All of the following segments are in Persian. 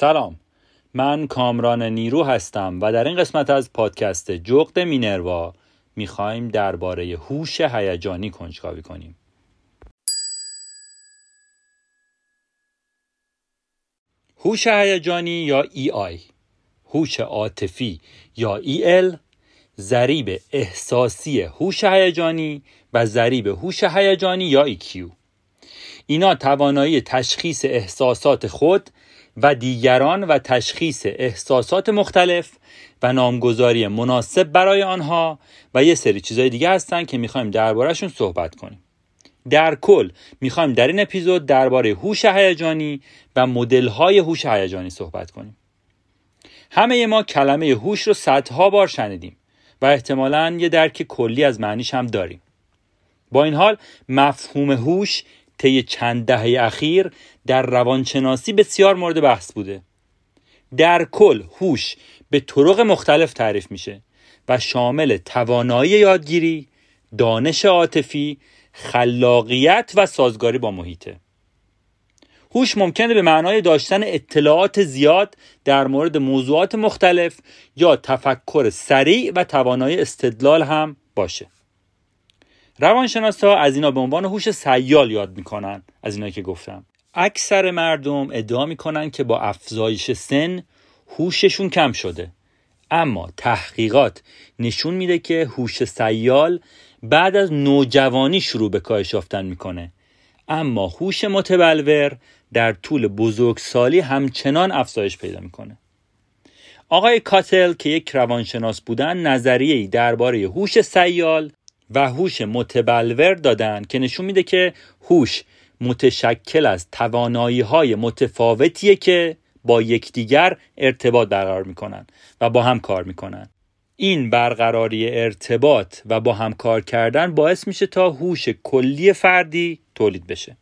سلام. من کامران نیرو هستم و در این قسمت از پادکست جغد مینروا می‌خوایم درباره هوش هیجانی کنجکاوی کنیم. هوش هیجانی یا EI هوش عاطفی یا EL ضریب احساسی هوش هیجانی و ضریب هوش هیجانی یا EQ اینا توانایی تشخیص احساسات خود و دیگران و تشخیص احساسات مختلف و نامگذاری مناسب برای آنها و یه سری چیزهای دیگه هستن که می‌خوایم دربارهشون صحبت کنیم. در کل می‌خوایم در این اپیزود درباره هوش هیجانی و مدل‌های هوش هیجانی صحبت کنیم. همه ما کلمه هوش رو صدها بار شنیدیم و احتمالا یه درک کلی از معنیش هم داریم. با این حال مفهوم هوش طی چند دهه اخیر در روانشناسی بسیار مورد بحث بوده در کل هوش به طرق مختلف تعریف میشه و شامل توانایی یادگیری، دانش عاطفی، خلاقیت و سازگاری با محیطه. هوش ممکنه به معنای داشتن اطلاعات زیاد در مورد موضوعات مختلف یا تفکر سریع و توانایی استدلال هم باشه. روانشناس ها از اینا به عنوان هوش سیال یاد می‌کنن از اینا که گفتم. اکثر مردم ادعا می‌کنن که با افزایش سن هوششون کم شده. اما تحقیقات نشون میده که هوش سیال بعد از نوجوانی شروع به کاهش یافتن می‌کنه. اما هوش متبلور در طول بزرگسالی همچنان افزایش پیدا می‌کنه. آقای کاتل که یک روانشناس بودن نظریه درباره هوش سیال و هوش متبلور دادن که نشون میده که هوش متشکل از توانایی های متفاوتیه که با یکدیگر ارتباط برقرار می‌کنن و با هم کار می‌کنن. این برقراری ارتباط و با هم کار کردن باعث میشه تا هوش کلی فردی تولید بشه.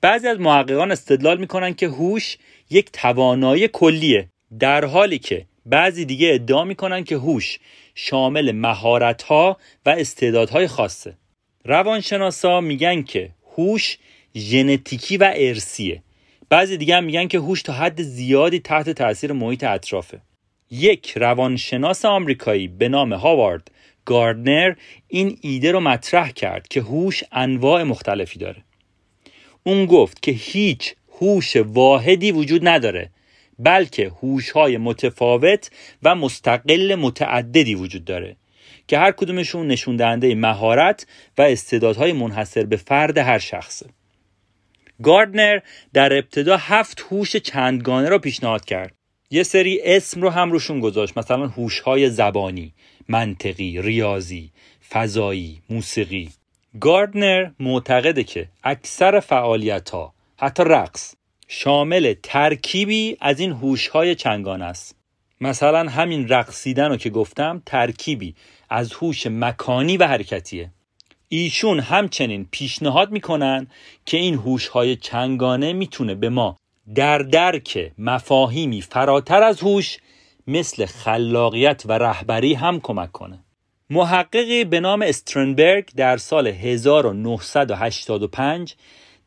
بعضی از محققان استدلال می‌کنن که هوش یک توانایی کلیه در حالی که بعضی دیگه ادعا می‌کنن که هوش شامل مهارت ها و استعدادهای خاصه. روانشناسا میگن که هوش ژنتیکی و ارسیه بعضی دیگه هم میگن که هوش تا حد زیادی تحت تاثیر محیط اطرافه. یک روانشناس آمریکایی به نام هاوارد گاردنر این ایده رو مطرح کرد که هوش انواع مختلفی داره. اون گفت که هیچ هوش واحدی وجود نداره بلکه هوش‌های متفاوت و مستقل متعددی وجود داره که هر کدومشون نشون دهنده مهارت و استعدادهای منحصر به فرد هر شخصه گاردنر در ابتدا هفت هوش چندگانه را پیشنهاد کرد. یه سری اسم رو هم روشون گذاشت. مثلا هوش‌های زبانی منطقی ریاضی فضایی موسیقی. گاردنر معتقده که اکثر فعالیت ها حتی رقص شامل ترکیبی از این هوش‌های چنگان است. مثلا همین رقصیدن رو که گفتم ترکیبی از هوش مکانی و حرکتیه. ایشون همچنین پیشنهاد می‌کنن که این هوش‌های چنگانه می‌تونه به ما در درک مفاهیمی فراتر از هوش مثل خلاقیت و رهبری هم کمک کنه. محققی به نام استرنبرگ در سال 1985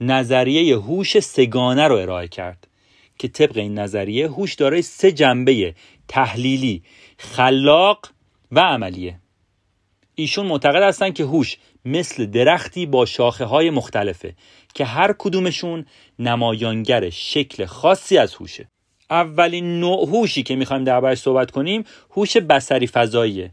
نظریه هوش سگانه رو ارائه کرد که طبق این نظریه هوش دارای سه جنبه تحلیلی خلاق و عملیه. ایشون معتقد هستن که هوش مثل درختی با شاخه های مختلفه که هر کدومشون نمایانگر شکل خاصی از هوشه. اولین نوع هوشی که می‌خوایم دربارش صحبت کنیم هوش بسری فضاییه.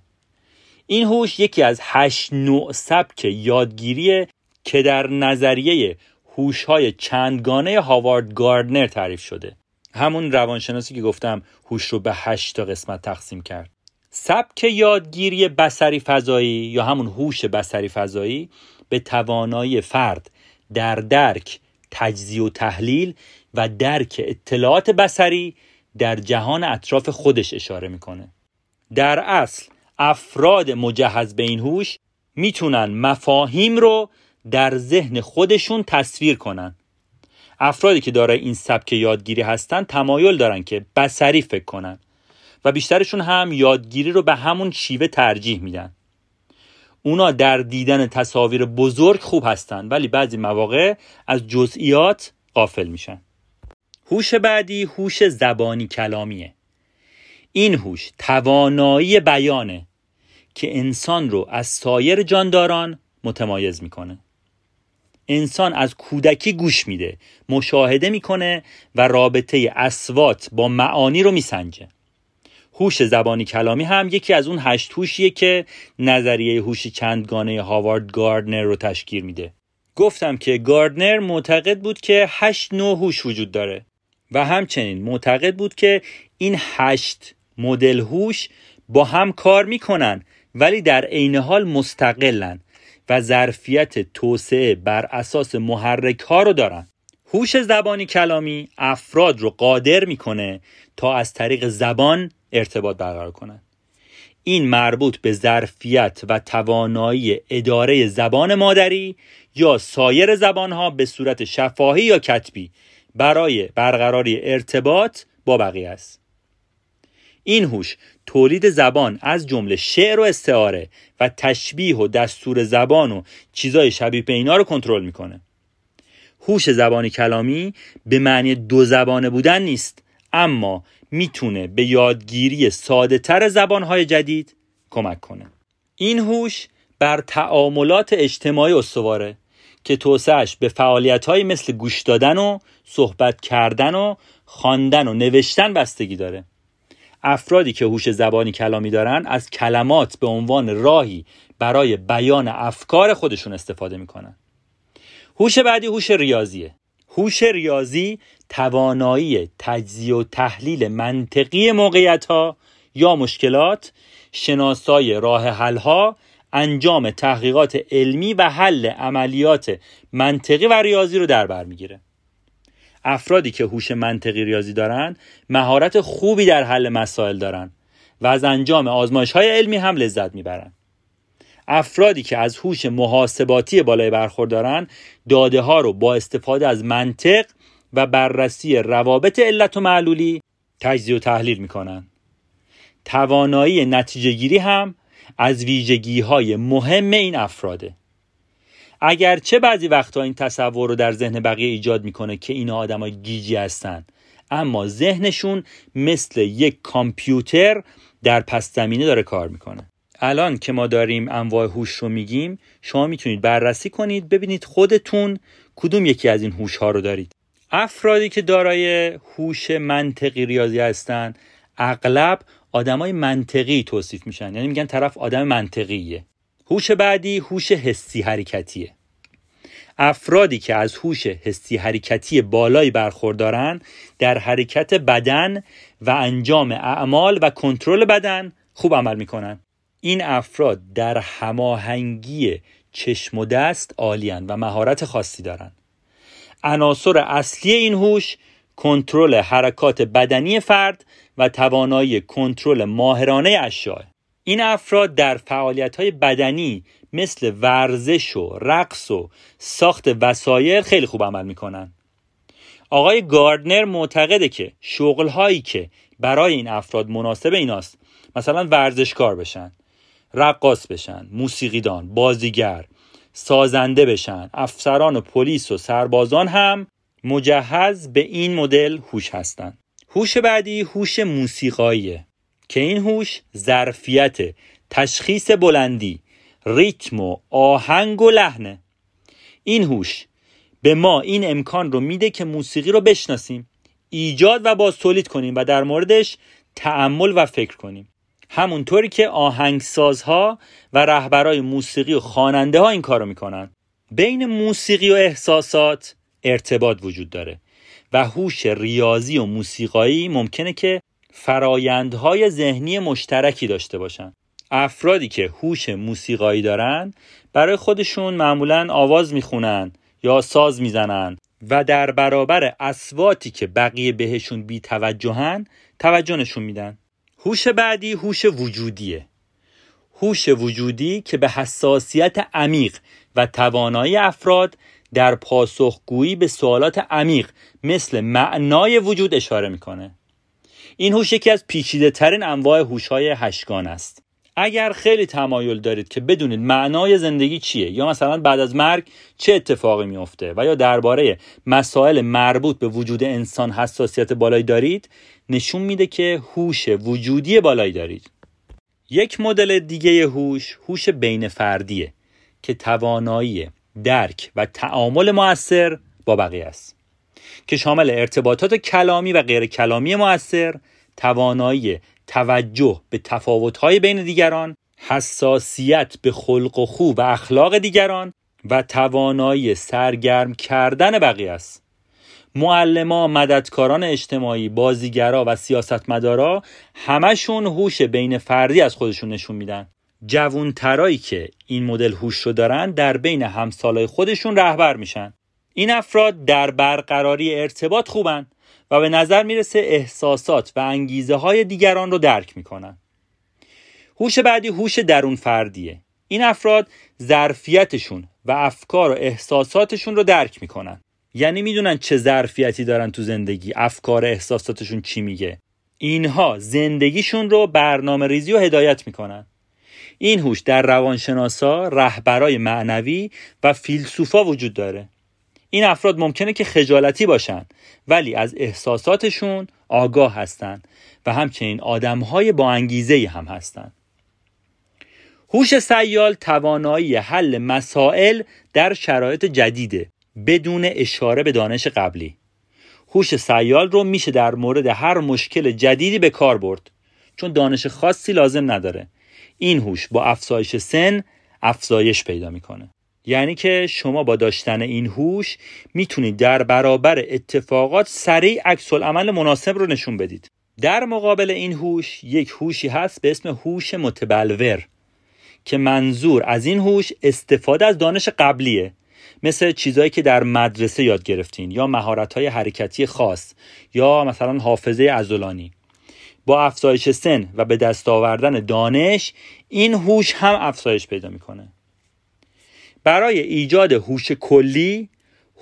این هوش یکی از هشت نوع سبک یادگیریه که در نظریه هوش‌های چندگانه هاوارد گاردنر تعریف شده. همون روانشناسی که گفتم هوش رو به هشت تا قسمت تقسیم کرد. سبک یادگیری بسری فضایی یا همون هوش بسری فضایی به توانایی فرد در درک تجزیه و تحلیل و درک اطلاعات بسری در جهان اطراف خودش اشاره می‌کنه. در اصل افراد مجهز به این هوش می‌تونن مفاهیم رو در ذهن خودشون تصویر کنن. افرادی که دارای این سبک یادگیری هستن تمایل دارن که بسری فکر کنن و بیشترشون هم یادگیری رو به همون شیوه ترجیح میدن. اونا در دیدن تصاویر بزرگ خوب هستن ولی بعضی مواقع از جزئیات غافل میشن. هوش بعدی هوش زبانی کلامیه. این هوش توانایی بیانه که انسان رو از سایر جانداران متمایز می‌کنه. انسان از کودکی گوش میده مشاهده می‌کنه و رابطه اسوات با معانی رو میسنجه. هوش زبانی کلامی هم یکی از اون هشت هوشیه که نظریه هوش چندگانه هاوارد گاردنر رو تشکیل میده. گفتم که گاردنر معتقد بود که هشت نوع هوش وجود داره و همچنین معتقد بود که این هشت مدل هوش با هم کار می‌کنن ولی در عین حال مستقلن. و ظرفیت توسعه بر اساس محرک ها رو دارن. هوش زبانی کلامی افراد رو قادر می‌کنه تا از طریق زبان ارتباط برقرار کنند این مربوط به ظرفیت و توانایی اداره زبان مادری یا سایر زبانها به صورت شفاهی یا کتبی برای برقراری ارتباط با بقیه است. این هوش تولید زبان از جمله شعر و استعاره و تشبیه و دستور زبان و چیزای شبیه به اینا رو کنترل می‌کنه. هوش زبانی کلامی به معنی دو زبانه بودن نیست اما می‌تونه به یادگیری ساده تر زبانهای جدید کمک کنه. این هوش بر تعاملات اجتماعی استواره که توسعش به فعالیت مثل گوش دادن و صحبت کردن و خواندن و نوشتن بستگی داره. افرادی که هوش زبانی کلامی دارن از کلمات به عنوان راهی برای بیان افکار خودشون استفاده می‌کنن. هوش بعدی هوش ریاضیه. هوش ریاضی توانایی تجزیه و تحلیل منطقی موقعیت ها یا مشکلات شناسای راه حل ها انجام تحقیقات علمی و حل عملیات منطقی و ریاضی رو در بر می‌گیره. افرادی که هوش منطقی ریاضی دارن مهارت خوبی در حل مسائل دارن و از انجام آزمایش های علمی هم لذت می‌برن. افرادی که از هوش محاسباتی بالای برخوردارن داده ها رو با استفاده از منطق و بررسی روابط علت و معلولی تجزیه و تحلیل می‌کنن. توانایی نتیجه گیری هم از ویژگی های مهم این افراده. اگرچه بعضی وقتا این تصور رو در ذهن بقیه ایجاد می‌کنه که این های گیجی هستن اما ذهنشون مثل یک کامپیوتر در پس زمینه داره کار می‌کنه. الان که ما داریم انواع هوش رو میگیم شما می‌تونید بررسی کنید ببینید خودتون کدوم یکی از این هوش ها رو دارید. افرادی که دارای هوش منطقی ریاضی هستند اغلب آدمای منطقی توصیف میشن. یعنی میگن طرف آدم منطقیه. هوش بعدی هوش حسی حرکتیه. افرادی که از هوش حسی حرکتی بالایی برخوردارن در حرکت بدن و انجام اعمال و کنترل بدن خوب عمل می‌کنن. این افراد در هماهنگی چشم و دست عالیان و مهارت خاصی دارند عناصر اصلی این هوش کنترل حرکات بدنی فرد و توانایی کنترل ماهرانه اشیاء. این افراد در فعالیت های بدنی مثل ورزش و رقص و ساخت وسایل خیلی خوب عمل می‌کنن. آقای گاردنر معتقده که شغل هایی که برای این افراد مناسب ایناست مثلا ورزشکار بشن رقاص بشن موسیقیدان بازیگر سازنده بشن افسران و پلیس و سربازان هم مجهز به این مدل هوش هستند هوش بعدی هوش موسیقاییه که این هوش ظرفیت تشخیص بلندی ریتم و آهنگ و لحنه. این هوش به ما این امکان رو میده که موسیقی رو بشناسیم ایجاد و باز تولید کنیم و در موردش تعمل و فکر کنیم. همونطوری که آهنگسازها و رهبرای موسیقی و خواننده ها این کارو می‌کنن. بین موسیقی و احساسات ارتباط وجود داره و هوش ریاضی و موسیقایی ممکنه که فرایندهای ذهنی مشترکی داشته باشن. افرادی که هوش موسیقایی دارن برای خودشون معمولا آواز می‌خونن یا ساز می‌زنن و در برابر اسواتی که بقیه بهشون بی توجهن توجه نشون میدن. هوش بعدی هوش وجودیه. هوش وجودی که به حساسیت عمیق و توانایی افراد در پاسخگویی به سوالات عمیق مثل معنای وجود اشاره می‌کنه. این هوش یکی از پیچیده ترین انواع هوش های هشگان است. اگر خیلی تمایل دارید که بدونید معنای زندگی چیه یا مثلا بعد از مرگ چه اتفاقی میفته و یا درباره مسائل مربوط به وجود انسان حساسیت بالایی دارید نشون میده که هوش وجودی بالایی دارید. یک مدل دیگه هوش هوش بین فردیه که توانایی درک و تعامل موثر با بقیه است. که شامل ارتباطات کلامی و غیر کلامی موثر توانایی توجه به تفاوت‌های بین دیگران حساسیت به خلق و خو و اخلاق دیگران و توانایی سرگرم کردن بقیه است. معلما مددکاران اجتماعی بازیگرا و سیاستمدارا همشون هوش بین فردی از خودشون نشون میدن. جوونترایی که این مدل هوش رو دارن در بین همسالای خودشون رهبر میشن. این افراد در برقراری ارتباط خوبن. و به نظر می‌رسه احساسات و انگیزه های دیگران رو درک می‌کنن. هوش بعدی هوش درون فردیه. این افراد ظرفیتشون و افکار و احساساتشون رو درک می‌کنن. یعنی می‌دونن چه ظرفیتی دارن تو زندگی افکار احساساتشون چی میگه. اینها زندگیشون رو برنامه ریزی و هدایت می‌کنن. این هوش در روانشناسا رهبرای معنوی و فیلسوفا وجود داره. این افراد ممکنه که خجالتی باشن ولی از احساساتشون آگاه هستند و همچنین آدمهای با انگیزه هم هستند هوش سیال توانایی حل مسائل در شرایط جدیده بدون اشاره به دانش قبلی. هوش سیال رو میشه در مورد هر مشکل جدیدی به کار برد چون دانش خاصی لازم نداره. این هوش با افزایش سن افزایش پیدا می‌کنه. یعنی که شما با داشتن این هوش می‌تونید در برابر اتفاقات سریع عکس عمل مناسب رو نشون بدید. در مقابل این هوش یک هوشی هست به اسم هوش متبلور که منظور از این هوش استفاده از دانش قبلیه. مثل چیزهایی که در مدرسه یاد گرفتین یا مهارت‌های حرکتی خاص یا مثلا حافظه عضلانی. با افزایش سن و به دست آوردن دانش این هوش هم افزایش پیدا می‌کنه. برای ایجاد هوش کلی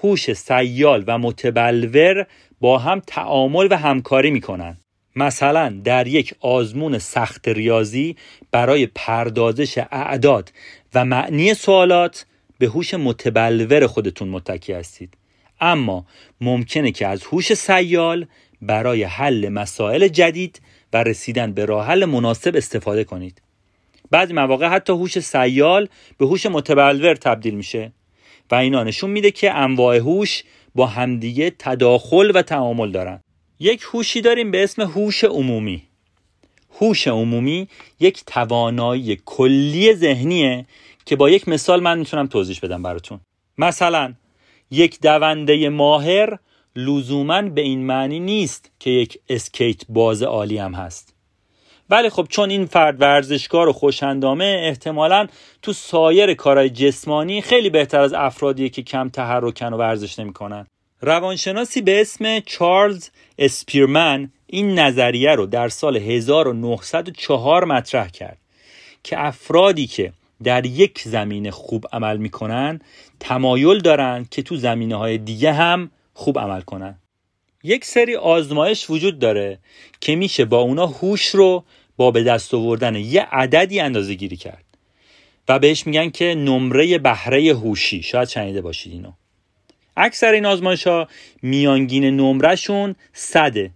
هوش سیال و متبلور با هم تعامل و همکاری می‌کنن. مثلا در یک آزمون سخت ریاضی برای پردازش اعداد و معنی سوالات به هوش متبلور خودتون متکی هستید. اما ممکنه که از هوش سیال برای حل مسائل جدید و رسیدن به راه حل مناسب استفاده کنید. بعضی مواقع حتی هوش سیال به هوش متبلور تبدیل میشه. و اینا نشون میده که انواع هوش با همدیگه تداخل و تعامل دارن. یک هوشی داریم به اسم هوش عمومی. هوش عمومی یک توانایی کلی ذهنیه که با یک مثال من می‌تونم توضیح بدم براتون. مثلا یک دونده ماهر لزوما به این معنی نیست که یک اسکیت باز عالی هم هست. ولی خب چون این فرد ورزشکار و خوشندامه احتمالا تو سایر کارهای جسمانی خیلی بهتر از افرادیه که کم تحرکن و ورزش نمی‌کنن. روانشناسی به اسم چارلز اسپیرمن این نظریه رو در سال 1904 مطرح کرد که افرادی که در یک زمینه خوب عمل می‌کنن تمایل دارن که تو زمینه های دیگه هم خوب عمل کنن. یک سری آزمایش وجود داره که میشه با اونا هوش رو با به دست آوردن یه عددی اندازه گیری کرد. و بهش میگن که نمره بهره هوشی. شاید شنیده باشید اینو. اکثر این آزمایش ها میانگین نمرهشون صده.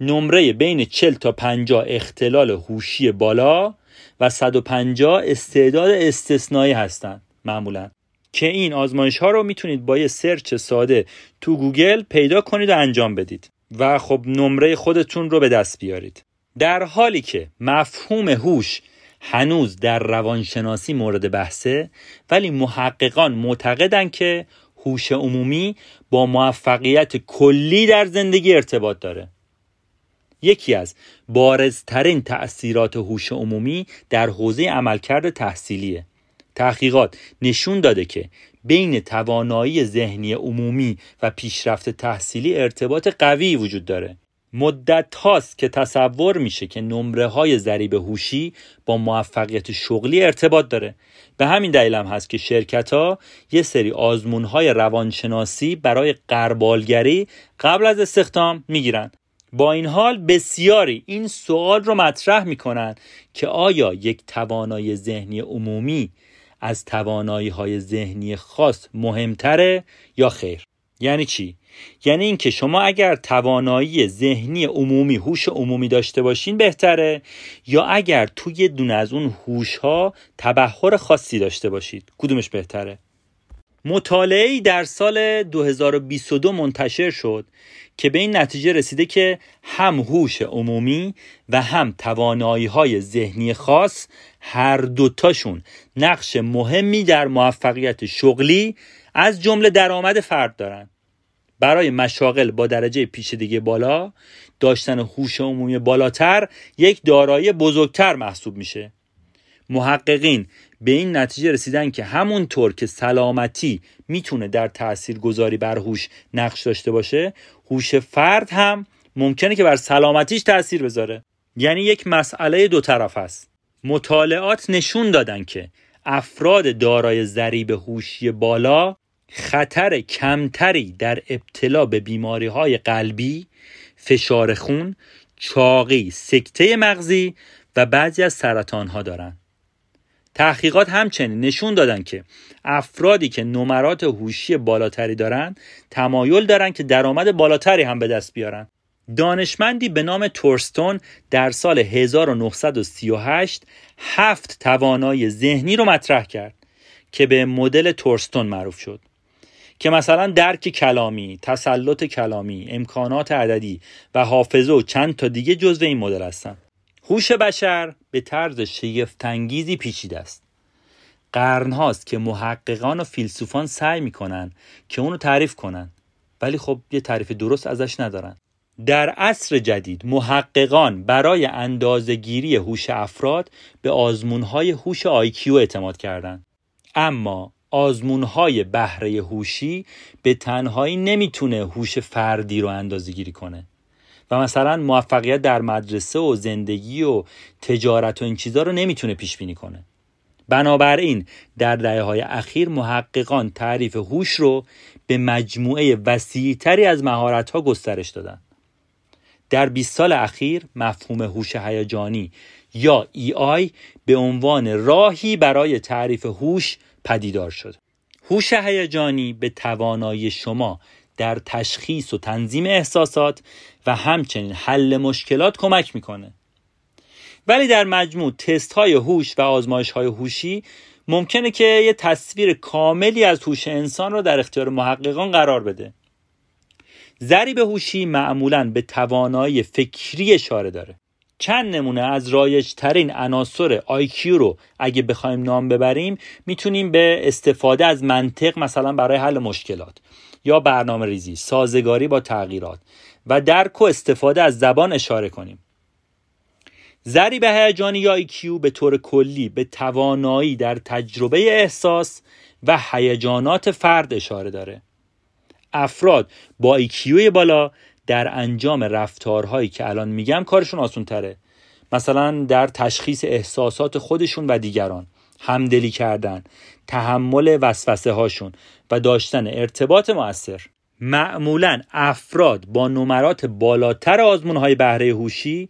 نمره بین 40 تا 50 اختلال هوشی بالا و 150 استعداد استثنایی هستند معمولا. که این آزمایش ها رو می‌تونید با یه سرچ ساده تو گوگل پیدا کنید و انجام بدید و خب نمره خودتون رو به دست بیارید. در حالی که مفهوم هوش هنوز در روانشناسی مورد بحثه ولی محققان معتقدند که هوش عمومی با موفقیت کلی در زندگی ارتباط داره. یکی از بارزترین تأثیرات هوش عمومی در حوزه عملکرد تحصیلیه. تحقیقات نشون داده که بین توانایی ذهنی عمومی و پیشرفت تحصیلی ارتباط قوی وجود داره. مدت هاست که تصور میشه که نمره های ضریب هوشی با موفقیت شغلی ارتباط داره. به همین دلیل هم هست که شرکت ها یه سری آزمون های روانشناسی برای قربالگری قبل از استخدام می‌گیرن. با این حال بسیاری این سوال رو مطرح می‌کنن که آیا یک توانایی ذهنی عمومی از توانایی های ذهنی خاص مهمتره یا خیر؟ یعنی چی؟ یعنی اینکه شما اگر توانایی ذهنی عمومی هوش عمومی داشته باشین بهتره یا اگر توی دونه از اون هوش ها تبهر خاصی داشته باشید کدومش بهتره؟ مطالعه در سال 2022 منتشر شد که به این نتیجه رسیده که هم هوش عمومی و هم توانایی های ذهنی خاص هر دوتاشون نقش مهمی در موفقیت شغلی از جمله درآمد فرد دارن. برای مشاغل با درجه پیچیدگی بالا داشتن هوش عمومی بالاتر یک دارایی بزرگتر محسوب میشه. محققین به این نتیجه رسیدن که همونطور که سلامتی می‌تونه در تأثیر گذاری بر هوش نقش داشته باشه هوش فرد هم ممکنه که بر سلامتیش تاثیر بذاره یعنی یک مسئله دو طرف است مطالعات نشون دادن که افراد دارای ضریب هوشی بالا خطر کمتری در ابتلا به بیماری های قلبی، فشار خون، چاقی، سکته مغزی و بعضی از سرطان ها دارند. تحقیقات همچنین نشون دادن که افرادی که نمرات هوشی بالاتری دارند تمایل دارند که درآمد بالاتری هم به دست بیارن دانشمندی به نام تورستون در سال 1938 هفت توانایی ذهنی رو مطرح کرد که به مدل تورستون معروف شد که مثلا درک کلامی، تسلط کلامی، امکانات عددی و حافظه و چند تا دیگه جزو این مدل هستن. هوش بشر به طرز شگفتانگیزی پیچیده است. قرن هاست که محققان و فیلسوفان سعی می‌کنن که اونو تعریف کنن ولی خب یه تعریف درست ازش ندارن. در عصر جدید محققان برای اندازهگیری هوش افراد به آزمونهای هوش آیکیو اعتماد کردند. اما آزمونهای بهره هوشی به تنهایی نمی‌تونه هوش فردی رو اندازه گیری کنه و مثلا موفقیت در مدرسه و زندگی و تجارت و این چیزها رو نمی‌تونه پیش بینی کنه. بنابراین در دهه های اخیر محققان تعریف هوش رو به مجموعه وسیعتری از مهارت ها گسترش دادن. در 20 سال اخیر مفهوم هوش هیجانی یا EI به عنوان راهی برای تعریف هوش پدیدار شد. هوش هیجانی به توانایی شما در تشخیص و تنظیم احساسات و همچنین حل مشکلات کمک می‌کنه. ولی در مجموع تست های هوش و آزمایش های هوشی ممکنه که یه تصویر کاملی از هوش انسان را در اختیار محققان قرار بده. ضریب هوشی معمولا به توانایی فکری اشاره داره. چند نمونه از رایج ترین عناصر IQ رو اگه بخوایم نام ببریم می‌تونیم به استفاده از منطق مثلا برای حل مشکلات. یا برنامه ریزی سازگاری با تغییرات و درک و استفاده از زبان اشاره کنیم. ضریب هیجانی یا IQ به طور کلی به توانایی در تجربه احساس و هیجانات فرد اشاره داره. افراد با IQ بالا در انجام رفتارهایی که الان میگم کارشون آسون تره مثلا در تشخیص احساسات خودشون و دیگران همدلی کردن تحمل وسوسه هاشون و داشتن ارتباط موثر. معمولا افراد با نمرات بالاتر آزمون های بهره هوشی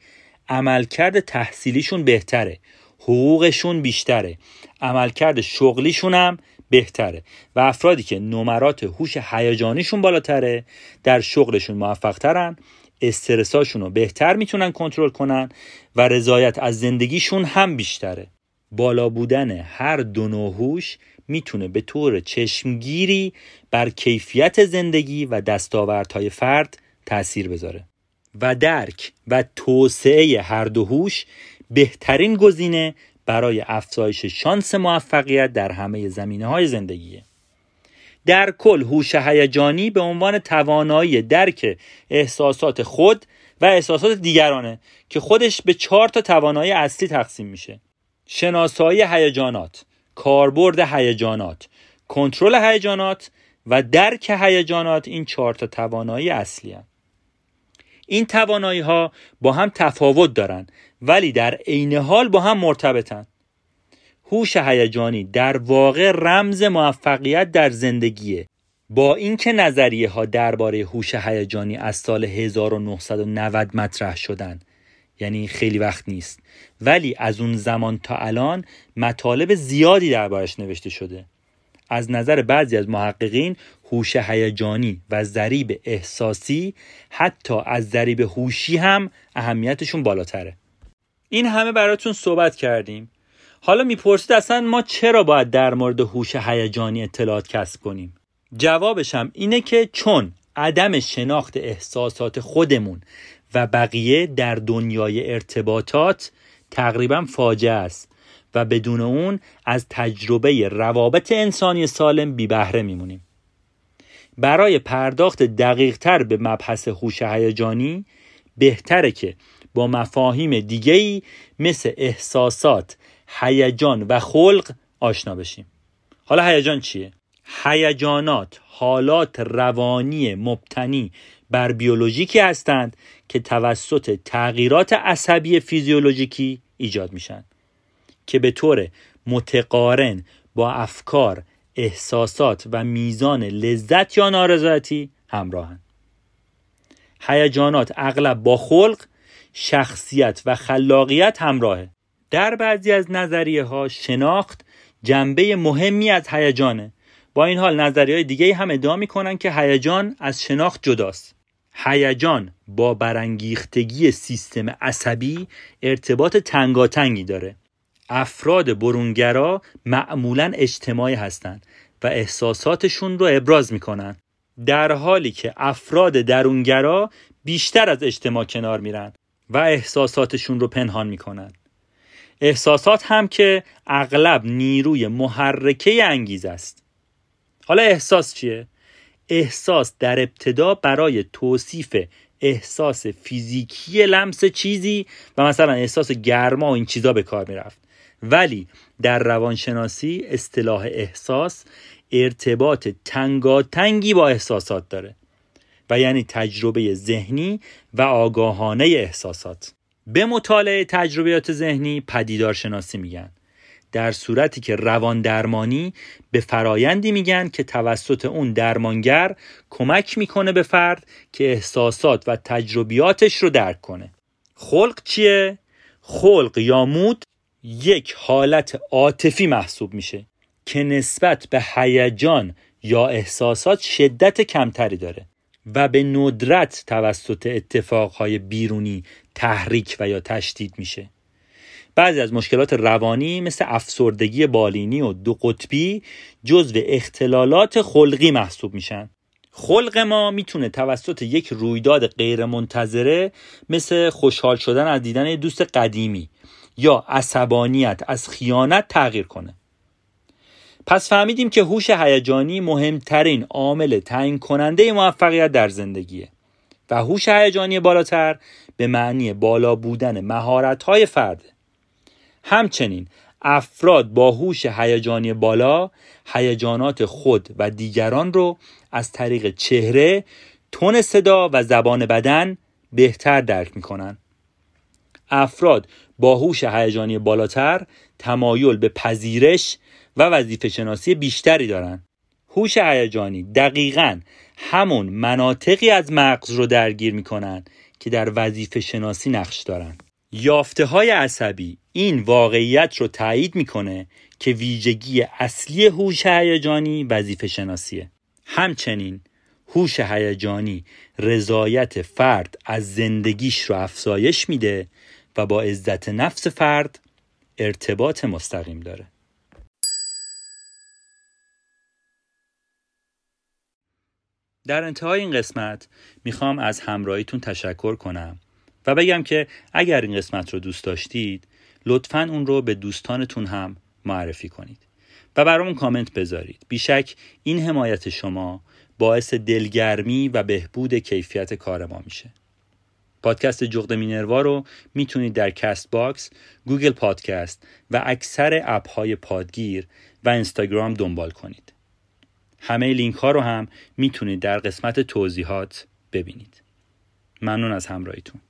عملکرد تحصیلیشون بهتره حقوقشون بیشتره عملکرد شغلیشون هم بهتره و افرادی که نمرات هوش هیجانیشون بالاتره در شغلشون موفقترن استرساشون رو بهتر می‌تونن کنترل کنن و رضایت از زندگیشون هم بیشتره. بالا بودن هر دو نوع هوش می‌تونه به طور چشمگیری بر کیفیت زندگی و دستاوردهای فرد تاثیر بذاره. و درک و توسعه هر دو هوش بهترین گزینه برای افزایش شانس موفقیت در همه زمینه های زندگیه. در کل هوش هیجانی به عنوان توانایی درک احساسات خود و احساسات دیگرانه که خودش به چهار تا توانایی اصلی تقسیم میشه. شناسایی هیجانات کاربرد هیجانات کنترل هیجانات و درک هیجانات این چهار تا توانایی اصلی هن. این توانایی ها با هم تفاوت دارن ولی در عین حال با هم مرتبطن هوش هیجانی در واقع رمز موفقیت در زندگیه با اینکه نظریه ها درباره هوش هیجانی از سال 1990 مطرح شدند یعنی خیلی وقت نیست. ولی از اون زمان تا الان مطالب زیادی دربارش نوشته شده. از نظر بعضی از محققین هوش هیجانی و ضریب احساسی حتی از ضریب هوشی هم اهمیتشون بالاتره. این همه براتون صحبت کردیم. حالا می‌پرسید اصلا ما چرا باید در مورد هوش هیجانی اطلاعات کسب کنیم؟ جوابش هم اینه که چون عدم شناخت احساسات خودمون و بقیه در دنیای ارتباطات تقریبا فاجعه است و بدون اون از تجربه روابط انسانی سالم بی بهره میمونیم برای پرداخت دقیق تر به مبحث هوش هیجانی بهتره که با مفاهیم دیگهی مثل احساسات، هیجان و خلق آشنا بشیم. حالا هیجان چیه؟ هیجانات حالات روانی مبتنی بر بیولوژیکی هستند که توسط تغییرات عصبی فیزیولوژیکی ایجاد میشن که به طور متقارن با افکار، احساسات و میزان لذت یا نارضایتی همراهن. هیجانات اغلب با خلق، شخصیت و خلاقیت همراهه. در بعضی از نظریه ها شناخت جنبه مهمی از هیجانه با این حال نظریه های دیگه هم ادعا می‌کنن که هیجان از شناخت جداست هیجان با برانگیختگی سیستم عصبی ارتباط تنگاتنگی داره. افراد برونگرا معمولا اجتماعی هستند و احساساتشون رو ابراز می‌کنن در حالی که افراد درونگرا بیشتر از اجتماع کنار میرن و احساساتشون رو پنهان می‌کنن. احساسات هم که اغلب نیروی محرکه انگیز است. حالا احساس چیه؟ احساس در ابتدا برای توصیف احساس فیزیکی لمس چیزی و مثلا احساس گرما و این چیزا به کار می‌رفت. ولی در روانشناسی اصطلاح احساس ارتباط تنگاتنگی با احساسات داره و یعنی تجربه ذهنی و آگاهانه احساسات. به مطالعه تجربیات ذهنی پدیدارشناسی میگن. در صورتی که روان درمانی به فرایندی میگن که توسط اون درمانگر کمک می‌کنه به فرد که احساسات و تجربیاتش رو درک کنه خلق چیه؟ خلق یا مود یک حالت عاطفی محسوب میشه که نسبت به هیجان یا احساسات شدت کمتری داره و به ندرت توسط اتفاقهای بیرونی تحریک و یا تشدید میشه بعضی از مشکلات روانی مثل افسردگی بالینی و دو قطبی جزو اختلالات خلقی محسوب میشن. خلق ما می‌تونه توسط یک رویداد غیرمنتظره مثل خوشحال شدن از دیدن دوست قدیمی یا عصبانیت از خیانت تغییر کنه. پس فهمیدیم که هوش هیجانی مهمترین عامل تعیین کننده موفقیت در زندگیه و هوش هیجانی بالاتر به معنی بالا بودن مهارت‌های فرده همچنین افراد با هوش هیجانی بالا هیجانات خود و دیگران رو از طریق چهره، تون صدا و زبان بدن بهتر درک می‌کنن. افراد با هوش هیجانی بالاتر تمایل به پذیرش و وظیفه شناسی بیشتری دارند. هوش هیجانی دقیقا همون مناطقی از مغز رو درگیر می‌کنن که در وظیفه شناسی نقش دارند. یافته های عصبی این واقعیت رو تایید می‌کنه که ویژگی اصلی هوش هیجانی وظیفه شناسیه. همچنین هوش هیجانی رضایت فرد از زندگیش رو افزایش میده و با عزت نفس فرد ارتباط مستقیم داره. در انتهای این قسمت می‌خوام از همراهیتون تشکر کنم. و بگم که اگر این قسمت رو دوست داشتید لطفا اون رو به دوستانتون هم معرفی کنید و برامون کامنت بذارید بیشک این حمایت شما باعث دلگرمی و بهبود کیفیت کار ما میشه پادکست جغد مینروا رو می‌تونید در Castbox، Google Podcast و اکثر اپ های پادگیر و اینستاگرام دنبال کنید. همه لینک ها رو هم می‌تونید در قسمت توضیحات ببینید. ممنون از همراهیتون.